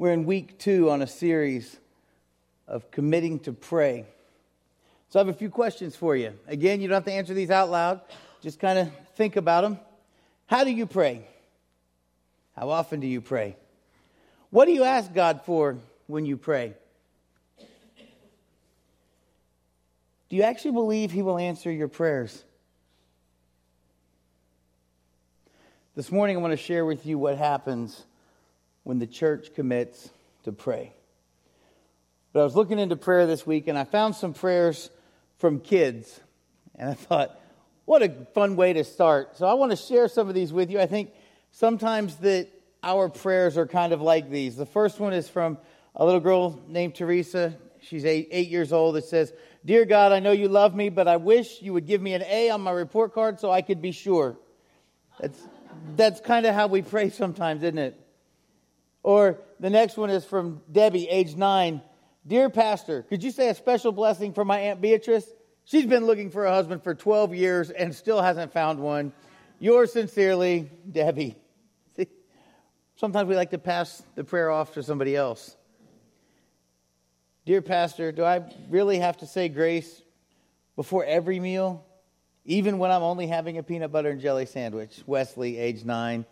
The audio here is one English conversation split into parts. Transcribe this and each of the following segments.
We're in week two on a series of committing to pray. So I have a few questions for you. Again, you don't have to answer these out loud, just kind of think about them. How do you pray? How often do you pray? What do you ask God for when you pray? Do you actually believe He will answer your prayers? This morning, I want to share with you what happens when the church commits to pray. But I was looking into prayer this week and I found some prayers from kids. And I thought, what a fun way to start. So I want to share some of these with you. I think sometimes that our prayers are kind of like these. The first one is from a little girl named Teresa. She's eight, eight years old. It says, Dear God, I know you love me, but I wish you would give me an A on my report card so I could be sure. That's that's kind of how we pray sometimes, isn't it? Or the next one is from Debbie, age nine. Dear Pastor, could you say a special blessing for my Aunt Beatrice? She's been looking for a husband for 12 years and still hasn't found one. Yours sincerely, Debbie. See, sometimes we like to pass the prayer off to somebody else. Dear Pastor, do I really have to say grace before every meal? even when I'm only having a peanut butter and jelly sandwich. Wesley, age nine.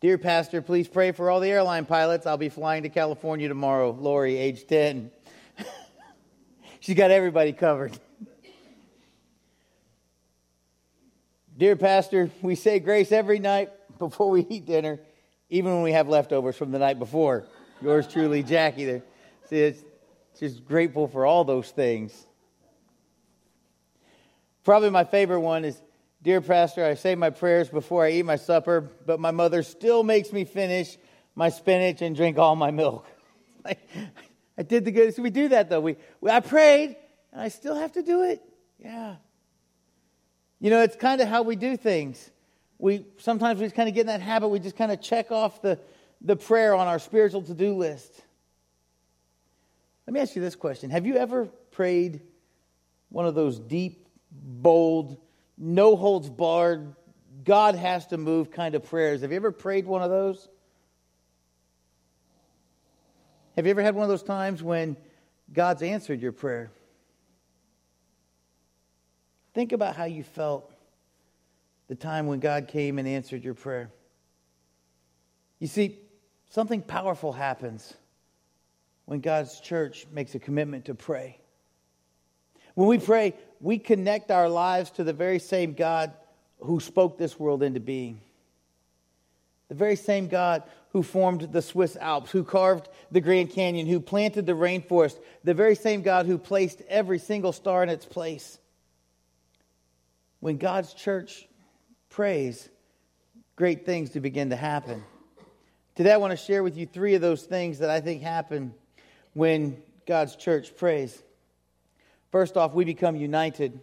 Dear Pastor, please pray for all the airline pilots. I'll be flying to California tomorrow. Lori, age 10. She's got everybody covered. Dear Pastor, we say grace every night before we eat dinner, even when we have leftovers from the night before. Yours truly, Jackie. There. See, it's just grateful for all those things. Probably my favorite one is Dear Pastor, I say my prayers before I eat my supper, but my mother still makes me finish my spinach and drink all my milk. I did the good. So we do that though. We, we, I prayed and I still have to do it. Yeah. You know, it's kind of how we do things. We sometimes we just kind of get in that habit. We just kind of check off the, the prayer on our spiritual to do list. Let me ask you this question Have you ever prayed one of those deep bold, no holds barred, God has to move kind of prayers. Have you ever prayed one of those? Have you ever had one of those times when God's answered your prayer? Think about how you felt the time when God came and answered your prayer. You see, something powerful happens when God's church makes a commitment to pray. When we pray, we connect our lives to the very same God who spoke this world into being. The very same God who formed the Swiss Alps, who carved the Grand Canyon, who planted the rainforest, the very same God who placed every single star in its place. When God's church prays, great things to begin to happen. Today, I want to share with you three of those things that I think happen when God's church prays. First off, we become united.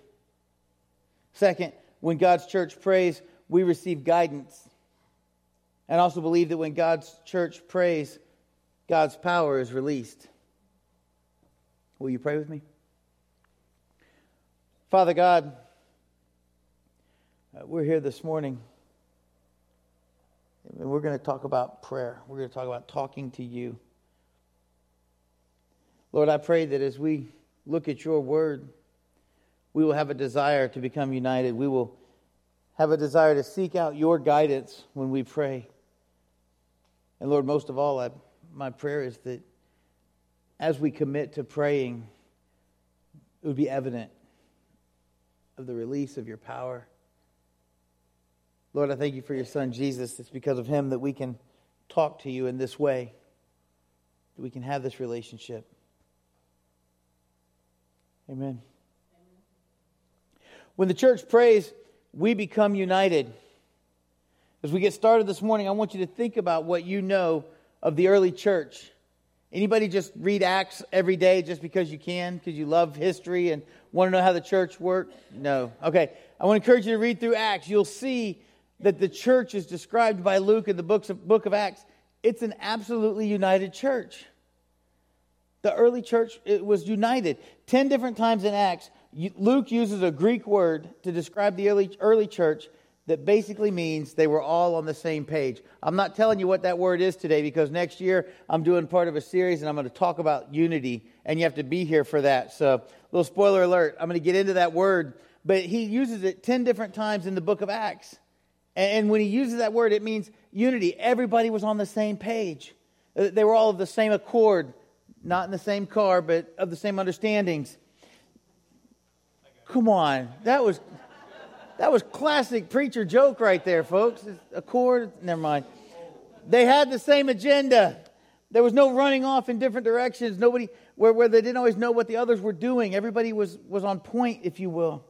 Second, when God's church prays, we receive guidance. And also believe that when God's church prays, God's power is released. Will you pray with me? Father God, uh, we're here this morning. And we're going to talk about prayer. We're going to talk about talking to you. Lord, I pray that as we look at your word, we will have a desire to become united. We will have a desire to seek out your guidance when we pray. And Lord, most of all, I, my prayer is that as we commit to praying, it would be evident of the release of your power. Lord, I thank you for your son Jesus. It's because of him that we can talk to you in this way, that we can have this relationship. Amen. When the church prays, we become united. As we get started this morning, I want you to think about what you know of the early church. Anybody just read Acts every day just because you can, because you love history and want to know how the church worked? No. Okay. I want to encourage you to read through Acts. You'll see that the church is described by Luke in the books of, book of Acts. It's an absolutely united church. The early church was united. Ten different times in Acts, Luke uses a Greek word to describe the early, early church that basically means they were all on the same page. I'm not telling you what that word is today because next year I'm doing part of a series and I'm going to talk about unity, and you have to be here for that. So, little spoiler alert, I'm going to get into that word, but he uses it 10 different times in the book of Acts. And when he uses that word, it means unity. Everybody was on the same page. Uh, they were all of the same accord, not in the same car, but of the same understandings. Come on, that was that was classic preacher joke right there, folks. Accord, never mind. They had the same agenda. There was no running off in different directions. Nobody where, where they didn't always know what the others were doing. Everybody was was on point, if you will.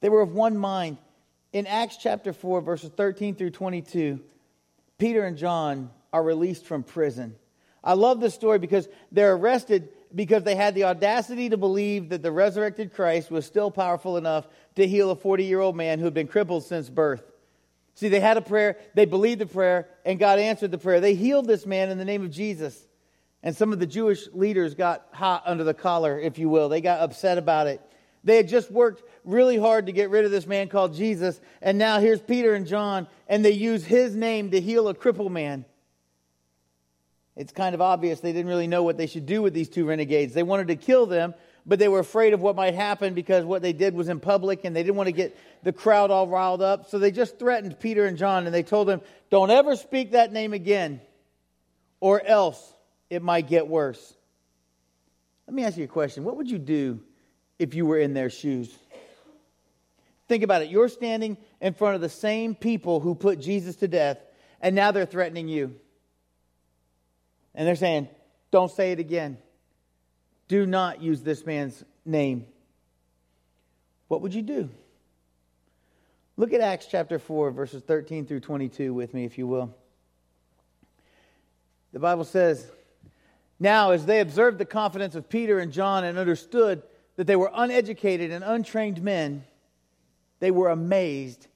They were of one mind. In Acts chapter 4, verses 13 through 22, Peter and John are released from prison. I love this story because they're arrested because they had the audacity to believe that the resurrected Christ was still powerful enough to heal a 40 year old man who had been crippled since birth. See, they had a prayer, they believed the prayer, and God answered the prayer. They healed this man in the name of Jesus. And some of the Jewish leaders got hot under the collar, if you will. They got upset about it. They had just worked really hard to get rid of this man called Jesus, and now here's Peter and John, and they use his name to heal a crippled man it's kind of obvious they didn't really know what they should do with these two renegades. They wanted to kill them, but they were afraid of what might happen because what they did was in public and they didn't want to get the crowd all riled up. So they just threatened Peter and John and they told them, Don't ever speak that name again, or else it might get worse. Let me ask you a question. What would you do if you were in their shoes? Think about it. You're standing in front of the same people who put Jesus to death, and now they're threatening you. And they're saying, don't say it again. Do not use this man's name. What would you do? Look at Acts chapter 4, verses 13 through 22 with me, if you will. The Bible says, Now, as they observed the confidence of Peter and John and understood that they were uneducated and untrained men, they were amazed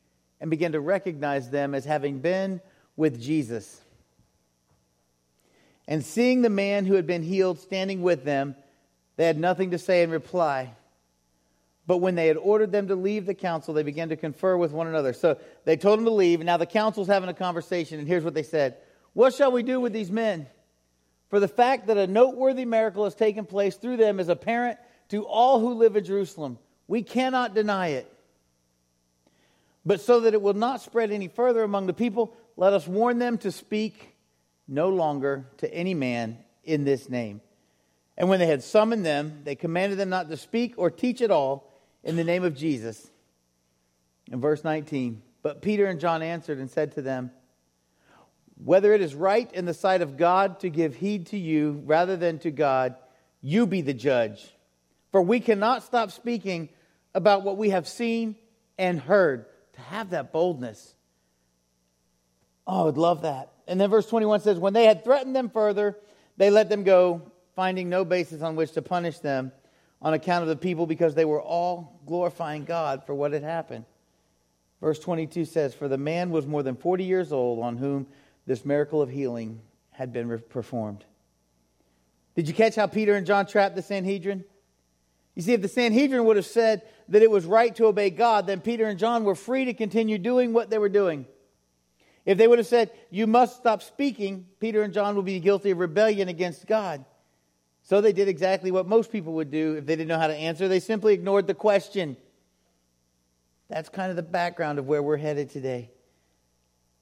and began to recognize them as having been with Jesus. And seeing the man who had been healed standing with them, they had nothing to say in reply. But when they had ordered them to leave the council, they began to confer with one another. So they told them to leave, and now the council's having a conversation, and here's what they said What shall we do with these men? For the fact that a noteworthy miracle has taken place through them is apparent to all who live in Jerusalem. We cannot deny it. But so that it will not spread any further among the people, let us warn them to speak no longer to any man in this name. And when they had summoned them, they commanded them not to speak or teach at all in the name of Jesus. In verse 19, but Peter and John answered and said to them, Whether it is right in the sight of God to give heed to you rather than to God, you be the judge. For we cannot stop speaking about what we have seen and heard. To have that boldness. Oh, I would love that. And then verse 21 says, When they had threatened them further, they let them go, finding no basis on which to punish them on account of the people because they were all glorifying God for what had happened. Verse 22 says, For the man was more than 40 years old on whom this miracle of healing had been performed. Did you catch how Peter and John trapped the Sanhedrin? You see, if the Sanhedrin would have said that it was right to obey God, then Peter and John were free to continue doing what they were doing. If they would have said, You must stop speaking, Peter and John would be guilty of rebellion against God. So they did exactly what most people would do if they didn't know how to answer. They simply ignored the question. That's kind of the background of where we're headed today.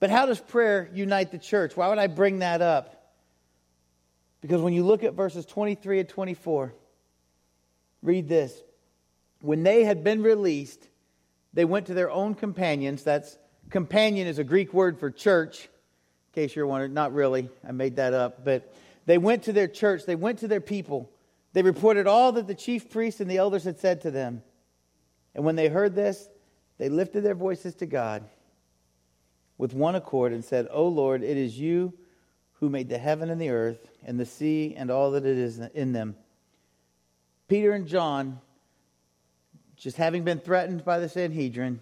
But how does prayer unite the church? Why would I bring that up? Because when you look at verses 23 and 24, read this. When they had been released, they went to their own companions, that's Companion is a Greek word for church, in case you're wondering. Not really, I made that up. But they went to their church, they went to their people. They reported all that the chief priests and the elders had said to them. And when they heard this, they lifted their voices to God with one accord and said, O Lord, it is you who made the heaven and the earth and the sea and all that it is in them. Peter and John, just having been threatened by the Sanhedrin,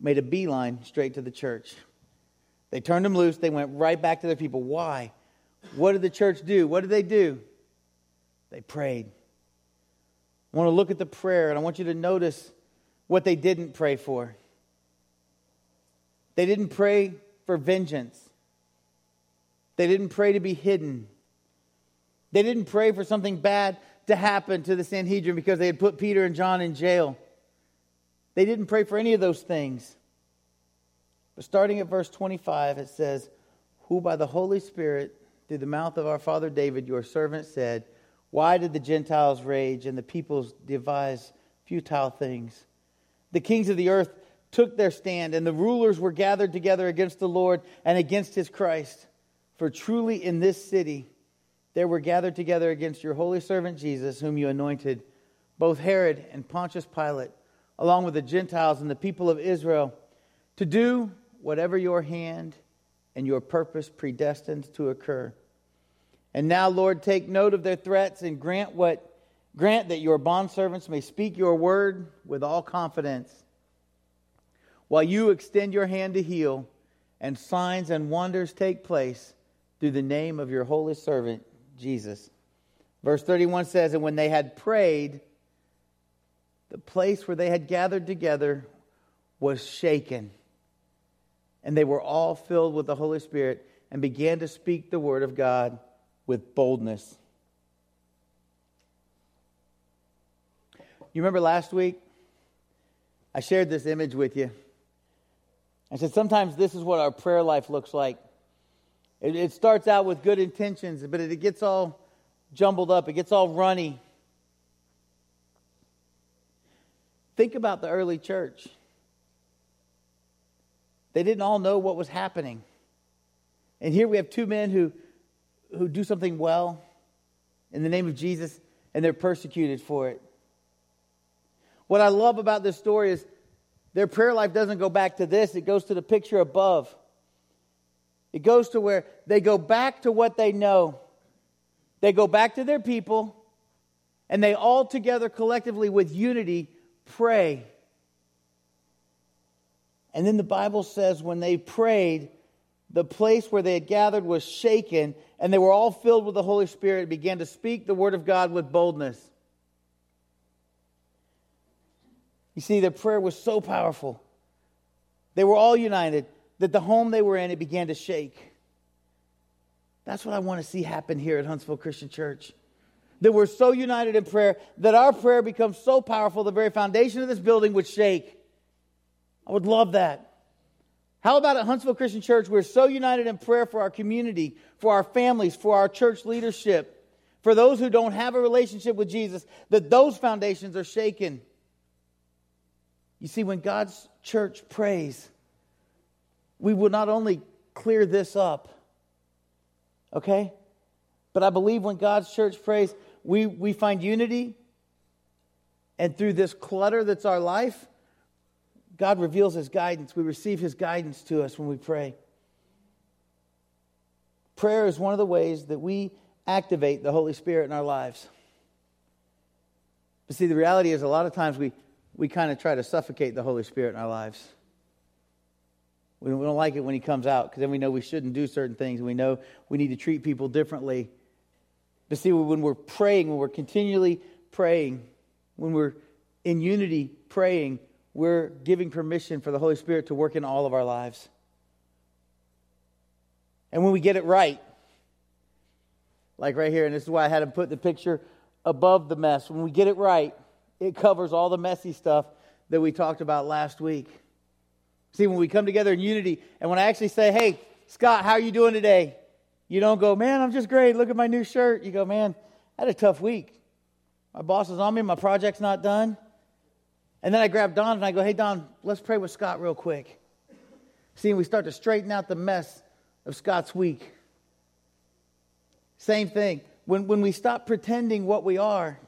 made a beeline straight to the church. They turned them loose. They went right back to their people. Why? What did the church do? What did they do? They prayed. I want to look at the prayer and I want you to notice what they didn't pray for. They didn't pray for vengeance. They didn't pray to be hidden. They didn't pray for something bad to happen to the Sanhedrin because they had put Peter and John in jail. They didn't pray for any of those things. But starting at verse 25, it says, Who by the Holy Spirit, through the mouth of our father David, your servant, said, Why did the Gentiles rage and the peoples devise futile things? The kings of the earth took their stand, and the rulers were gathered together against the Lord and against his Christ. For truly in this city there were gathered together against your holy servant Jesus, whom you anointed, both Herod and Pontius Pilate, along with the Gentiles and the people of Israel, to do whatever your hand and your purpose predestined to occur. And now, Lord, take note of their threats and grant what grant that your bondservants may speak your word with all confidence, while you extend your hand to heal, and signs and wonders take place through the name of your holy servant, Jesus. Verse 31 says, And when they had prayed, the place where they had gathered together was shaken. And they were all filled with the Holy Spirit and began to speak the word of God with boldness. You remember last week? I shared this image with you. I said, sometimes this is what our prayer life looks like. It, it starts out with good intentions, but it, it gets all jumbled up, it gets all runny. Think about the early church. They didn't all know what was happening. And here we have two men who, who do something well in the name of Jesus, and they're persecuted for it. What I love about this story is their prayer life doesn't go back to this, it goes to the picture above. It goes to where they go back to what they know. They go back to their people, and they all together collectively with unity pray. And then the Bible says when they prayed, the place where they had gathered was shaken, and they were all filled with the Holy Spirit and began to speak the word of God with boldness. You see, their prayer was so powerful. They were all united that the home they were in, it began to shake. That's what I want to see happen here at Huntsville Christian Church. That we're so united in prayer that our prayer becomes so powerful, the very foundation of this building would shake. I would love that. How about at Huntsville Christian Church, we're so united in prayer for our community, for our families, for our church leadership, for those who don't have a relationship with Jesus, that those foundations are shaken. You see, when God's church prays, we will not only clear this up, okay? But I believe when God's church prays, we, we find unity, and through this clutter that's our life, God reveals His guidance. We receive His guidance to us when we pray. Prayer is one of the ways that we activate the Holy Spirit in our lives. But see, the reality is, a lot of times we, we kind of try to suffocate the Holy Spirit in our lives. We don't like it when he comes out because then we know we shouldn't do certain things. We know we need to treat people differently. But see, when we're praying, when we're continually praying, when we're in unity praying, we're giving permission for the Holy Spirit to work in all of our lives. And when we get it right, like right here, and this is why I had to put the picture above the mess. When we get it right, it covers all the messy stuff that we talked about last week. See, when we come together in unity, and when I actually say, hey, Scott, how are you doing today? You don't go, man, I'm just great. Look at my new shirt. You go, man, I had a tough week. My boss is on me. My project's not done. And then I grab Don and I go, hey, Don, let's pray with Scott real quick. See, we start to straighten out the mess of Scott's week. Same thing. When, when we stop pretending what we are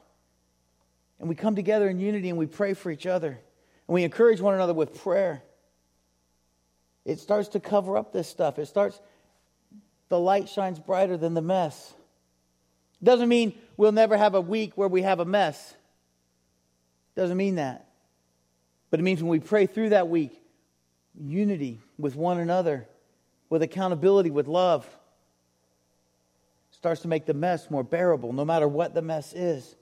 and we come together in unity and we pray for each other and we encourage one another with prayer, it starts to cover up this stuff. It starts, the light shines brighter than the mess. Doesn't mean we'll never have a week where we have a mess. Doesn't mean that. But it means when we pray through that week, unity with one another, with accountability, with love, starts to make the mess more bearable, no matter what the mess is.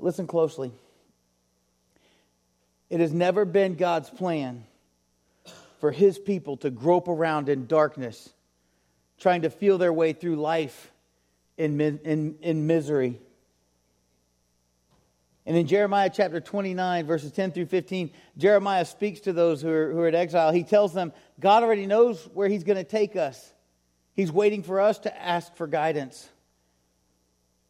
Listen closely. It has never been God's plan for his people to grope around in darkness, trying to feel their way through life in, in, in misery. And in Jeremiah chapter 29, verses 10 through 15, Jeremiah speaks to those who are, who are in exile. He tells them, God already knows where he's going to take us. He's waiting for us to ask for guidance.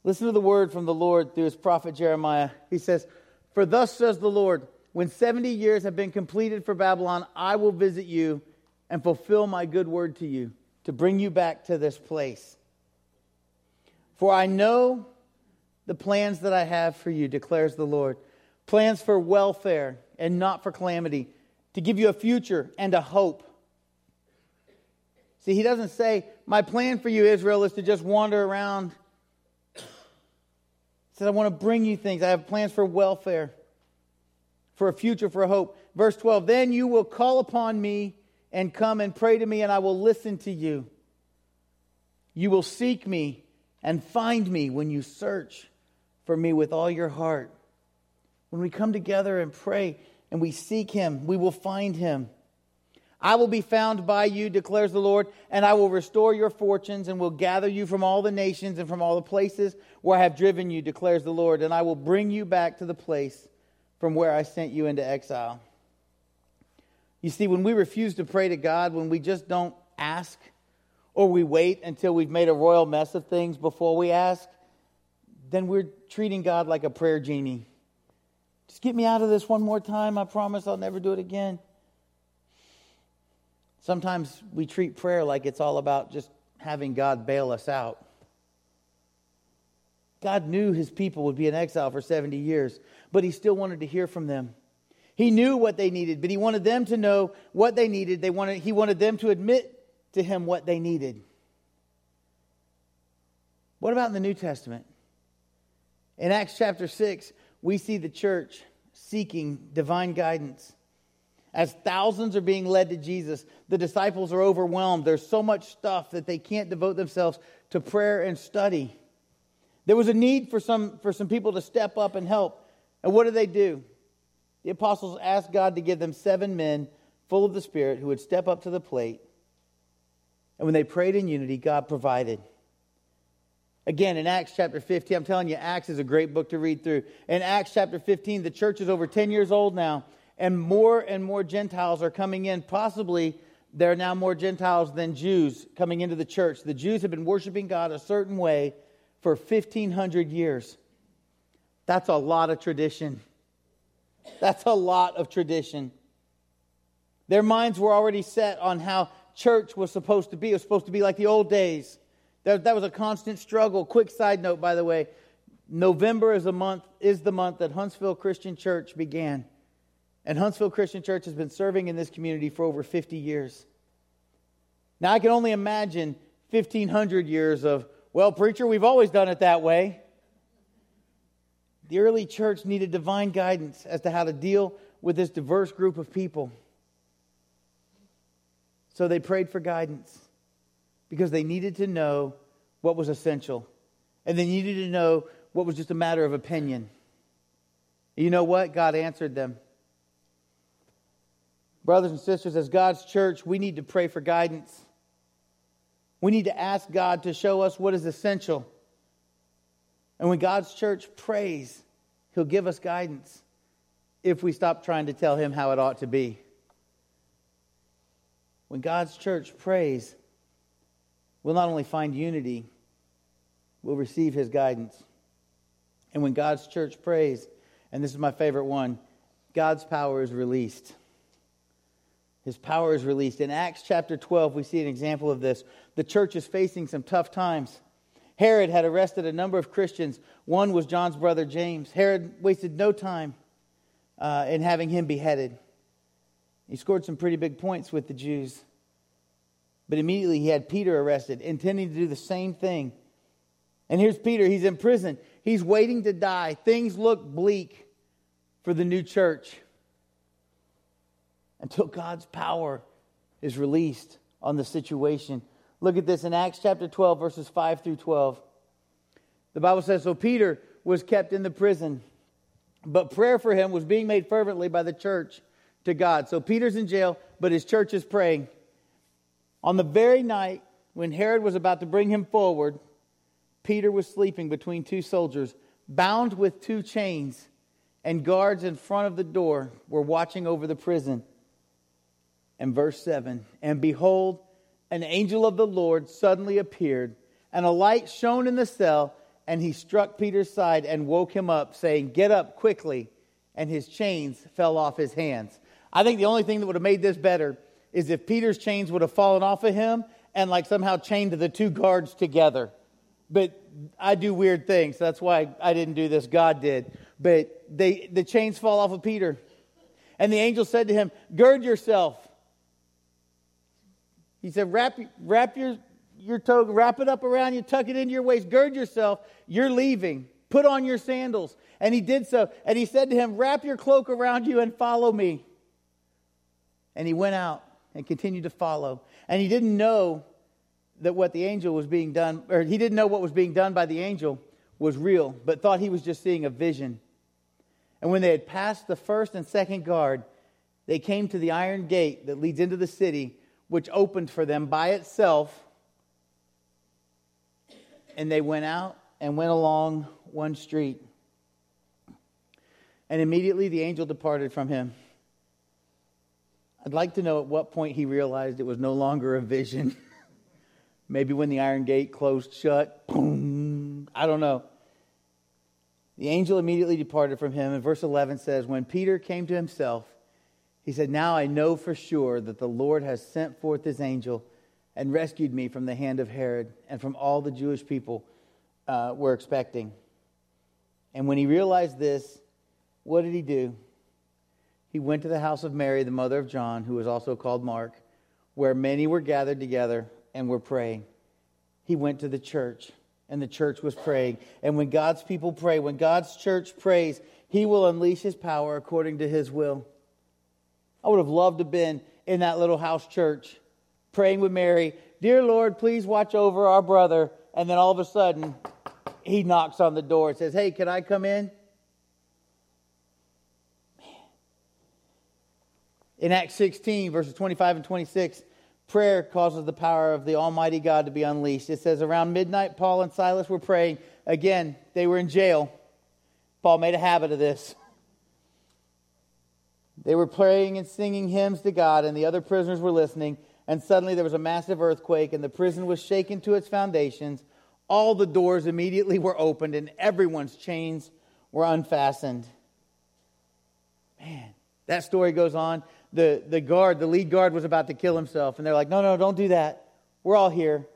Listen to the word from the Lord through his prophet Jeremiah. He says, For thus says the Lord, when 70 years have been completed for Babylon, I will visit you and fulfill my good word to you to bring you back to this place. For I know the plans that I have for you, declares the Lord plans for welfare and not for calamity, to give you a future and a hope. See, he doesn't say, My plan for you, Israel, is to just wander around. He says, I want to bring you things. I have plans for welfare, for a future, for hope. Verse 12 Then you will call upon me and come and pray to me, and I will listen to you. You will seek me and find me when you search for me with all your heart. When we come together and pray and we seek him, we will find him. I will be found by you, declares the Lord, and I will restore your fortunes and will gather you from all the nations and from all the places where I have driven you, declares the Lord, and I will bring you back to the place from where I sent you into exile. You see, when we refuse to pray to God, when we just don't ask, or we wait until we've made a royal mess of things before we ask, then we're treating God like a prayer genie. Just get me out of this one more time. I promise I'll never do it again. Sometimes we treat prayer like it's all about just having God bail us out. God knew his people would be in exile for 70 years, but he still wanted to hear from them. He knew what they needed, but he wanted them to know what they needed. They wanted, he wanted them to admit to him what they needed. What about in the New Testament? In Acts chapter 6, we see the church seeking divine guidance. As thousands are being led to Jesus, the disciples are overwhelmed. There's so much stuff that they can't devote themselves to prayer and study. There was a need for some, for some people to step up and help. And what do they do? The apostles asked God to give them seven men full of the Spirit who would step up to the plate. And when they prayed in unity, God provided. Again, in Acts chapter 15, I'm telling you, Acts is a great book to read through. In Acts chapter 15, the church is over 10 years old now, and more and more Gentiles are coming in. Possibly there are now more Gentiles than Jews coming into the church. The Jews have been worshiping God a certain way for 1,500 years. That's a lot of tradition. That's a lot of tradition. Their minds were already set on how church was supposed to be. It was supposed to be like the old days that, that was a constant struggle. Quick side note, by the way November is, a month, is the month that Huntsville Christian Church began. And Huntsville Christian Church has been serving in this community for over 50 years. Now, I can only imagine 1,500 years of, well, preacher, we've always done it that way. The early church needed divine guidance as to how to deal with this diverse group of people. So they prayed for guidance because they needed to know what was essential. And they needed to know what was just a matter of opinion. You know what? God answered them. Brothers and sisters, as God's church, we need to pray for guidance. We need to ask God to show us what is essential. And when God's church prays, He'll give us guidance if we stop trying to tell Him how it ought to be. When God's church prays, we'll not only find unity, we'll receive his guidance. And when God's church prays, and this is my favorite one, God's power is released. His power is released. In Acts chapter 12, we see an example of this. The church is facing some tough times. Herod had arrested a number of Christians. One was John's brother James. Herod wasted no time uh, in having him beheaded. He scored some pretty big points with the Jews. But immediately he had Peter arrested, intending to do the same thing. And here's Peter. He's in prison. He's waiting to die. Things look bleak for the new church until God's power is released on the situation. Look at this in Acts chapter 12, verses 5 through 12. The Bible says So Peter was kept in the prison, but prayer for him was being made fervently by the church to God. So Peter's in jail, but his church is praying. On the very night when Herod was about to bring him forward, Peter was sleeping between two soldiers, bound with two chains, and guards in front of the door were watching over the prison. And verse 7 And behold, an angel of the Lord suddenly appeared, and a light shone in the cell, and he struck Peter's side and woke him up, saying, Get up quickly. And his chains fell off his hands. I think the only thing that would have made this better is if Peter's chains would have fallen off of him and like somehow chained the two guards together. But I do weird things. That's why I didn't do this. God did. But they, the chains fall off of Peter. And the angel said to him, Gird yourself. He said, Wrap, wrap your, your toga, wrap it up around you, tuck it into your waist, gird yourself. You're leaving. Put on your sandals. And he did so. And he said to him, Wrap your cloak around you and follow me. And he went out and continued to follow. And he didn't know that what the angel was being done, or he didn't know what was being done by the angel was real, but thought he was just seeing a vision. And when they had passed the first and second guard, they came to the iron gate that leads into the city, which opened for them by itself. And they went out and went along one street. And immediately the angel departed from him. I'd like to know at what point he realized it was no longer a vision. Maybe when the iron gate closed shut. Boom. I don't know. The angel immediately departed from him. And verse 11 says, When Peter came to himself, he said, Now I know for sure that the Lord has sent forth his angel and rescued me from the hand of Herod and from all the Jewish people uh, were expecting. And when he realized this, what did he do? He went to the house of Mary, the mother of John, who was also called Mark, where many were gathered together and were praying. He went to the church, and the church was praying. And when God's people pray, when God's church prays, he will unleash his power according to his will. I would have loved to have been in that little house church praying with Mary, Dear Lord, please watch over our brother. And then all of a sudden, he knocks on the door and says, Hey, can I come in? In Acts 16, verses 25 and 26, prayer causes the power of the Almighty God to be unleashed. It says, Around midnight, Paul and Silas were praying. Again, they were in jail. Paul made a habit of this. They were praying and singing hymns to God, and the other prisoners were listening. And suddenly there was a massive earthquake, and the prison was shaken to its foundations. All the doors immediately were opened, and everyone's chains were unfastened. Man, that story goes on the, the guard, the lead guard, was about to kill himself. And they're like, no, no, don't do that. We're all here.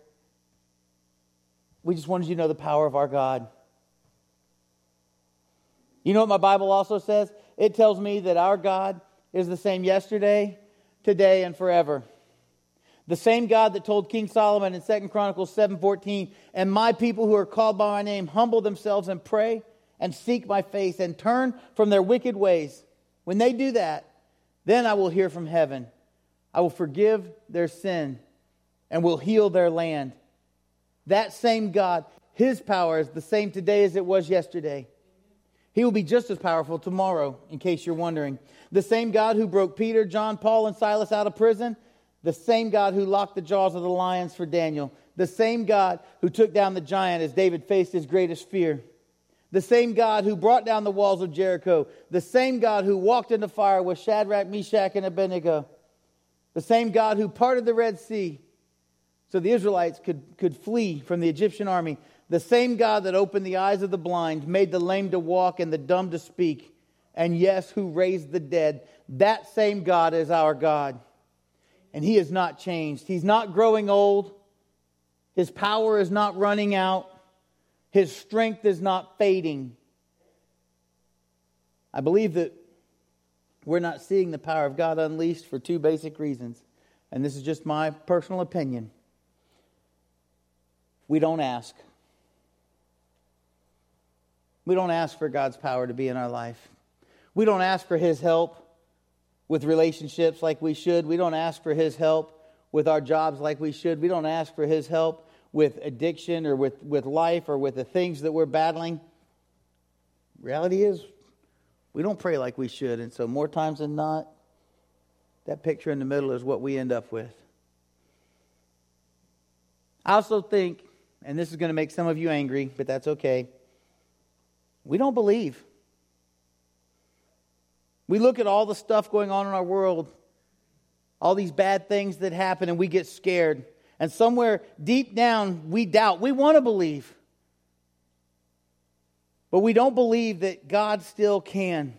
We just wanted you to know the power of our God. You know what my Bible also says? It tells me that our God is the same yesterday, today, and forever. The same God that told King Solomon in 2 Chronicles 7:14, "And my people who are called by my name humble themselves and pray and seek my face and turn from their wicked ways." When they do that, then I will hear from heaven. I will forgive their sin and will heal their land. That same God, his power is the same today as it was yesterday. He will be just as powerful tomorrow, in case you're wondering. The same God who broke Peter, John, Paul, and Silas out of prison, the same God who locked the jaws of the lions for Daniel, the same God who took down the giant as David faced his greatest fear. The same God who brought down the walls of Jericho, the same God who walked in the fire with Shadrach, Meshach, and Abednego, the same God who parted the Red Sea so the Israelites could, could flee from the Egyptian army, the same God that opened the eyes of the blind, made the lame to walk and the dumb to speak, and yes, who raised the dead, that same God is our God. And He has not changed. He's not growing old. His power is not running out. His strength is not fading. I believe that we're not seeing the power of God unleashed for two basic reasons. And this is just my personal opinion. We don't ask. We don't ask for God's power to be in our life. We don't ask for His help with relationships like we should. We don't ask for His help with our jobs like we should. We don't ask for His help with addiction or with, with life or with the things that we're battling. Reality is, we don't pray like we should. And so, more times than not, that picture in the middle is what we end up with. I also think, and this is going to make some of you angry, but that's okay. We don't believe. We look at all the stuff going on in our world, all these bad things that happen, and we get scared. And somewhere deep down, we doubt. We want to believe. But we don't believe that God still can.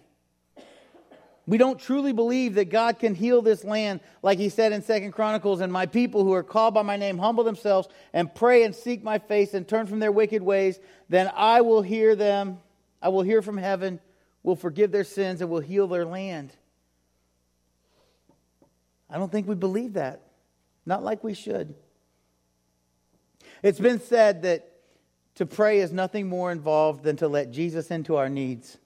We don't truly believe that God can heal this land, like he said in Second Chronicles, and my people who are called by my name humble themselves and pray and seek my face and turn from their wicked ways, then I will hear them, I will hear from heaven, will forgive their sins, and will heal their land. I don't think we believe that. Not like we should. It's been said that to pray is nothing more involved than to let Jesus into our needs.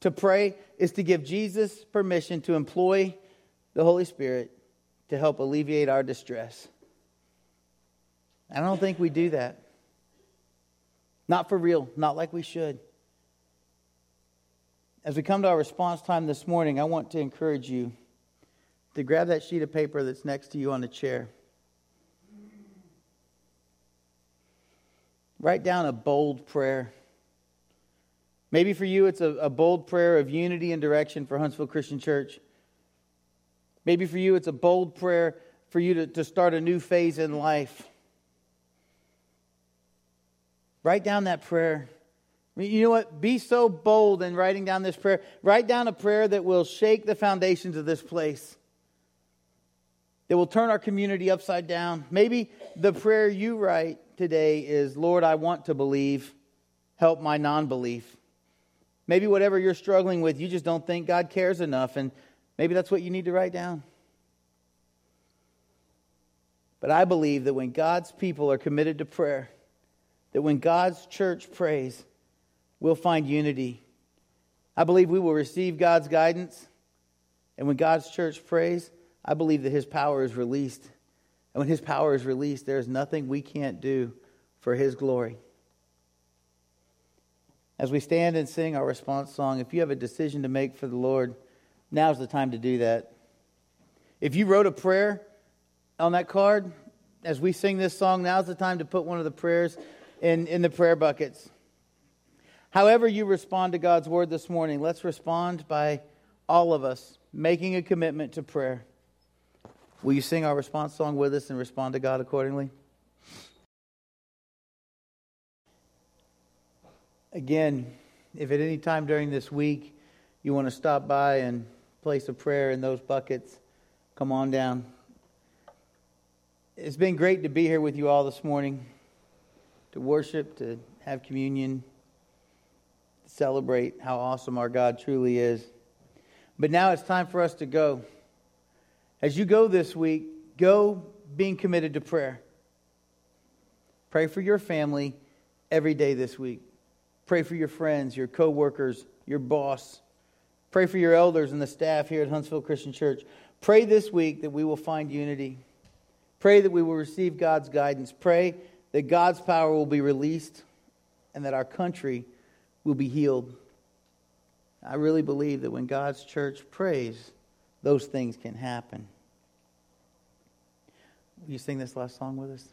To pray is to give Jesus permission to employ the Holy Spirit to help alleviate our distress. I don't think we do that. Not for real, not like we should. As we come to our response time this morning, I want to encourage you to grab that sheet of paper that's next to you on the chair. Write down a bold prayer. Maybe for you, it's a, a, bold prayer of unity and direction for Huntsville Christian Church. Maybe for you, it's a bold prayer for you to, to start a new phase in life. Write down that prayer. You know what? Be so bold in writing down this prayer. Write down a prayer that will shake the foundations of this place, that will turn our community upside down. Maybe the prayer you write today is Lord, I want to believe. Help my non belief. Maybe whatever you're struggling with, you just don't think God cares enough, and maybe that's what you need to write down. But I believe that when God's people are committed to prayer, that when God's church prays, we'll find unity. I believe we will receive God's guidance. And when God's church prays, I believe that his power is released. And when his power is released, there is nothing we can't do for his glory. As we stand and sing our response song, if you have a decision to make for the Lord, now's the time to do that. If you wrote a prayer on that card, as we sing this song, now's the time to put one of the prayers in, in the prayer buckets. However, you respond to God's word this morning, let's respond by all of us making a commitment to prayer. Will you sing our response song with us and respond to God accordingly? Again, if at any time during this week you want to stop by and place a prayer in those buckets, come on down. It's been great to be here with you all this morning, to worship, to have communion, celebrate how awesome our God truly is. But now it's time for us to go. As you go this week, go being committed to prayer. Pray for your family every day this week. Pray for your friends, your coworkers, your boss. Pray for your elders and the staff here at Huntsville Christian Church. Pray this week that we will find unity. Pray that we will receive God's guidance. Pray that God's power will be released and that our country will be healed. I really believe that when God's church prays, those things can happen. Will you sing this last song with us?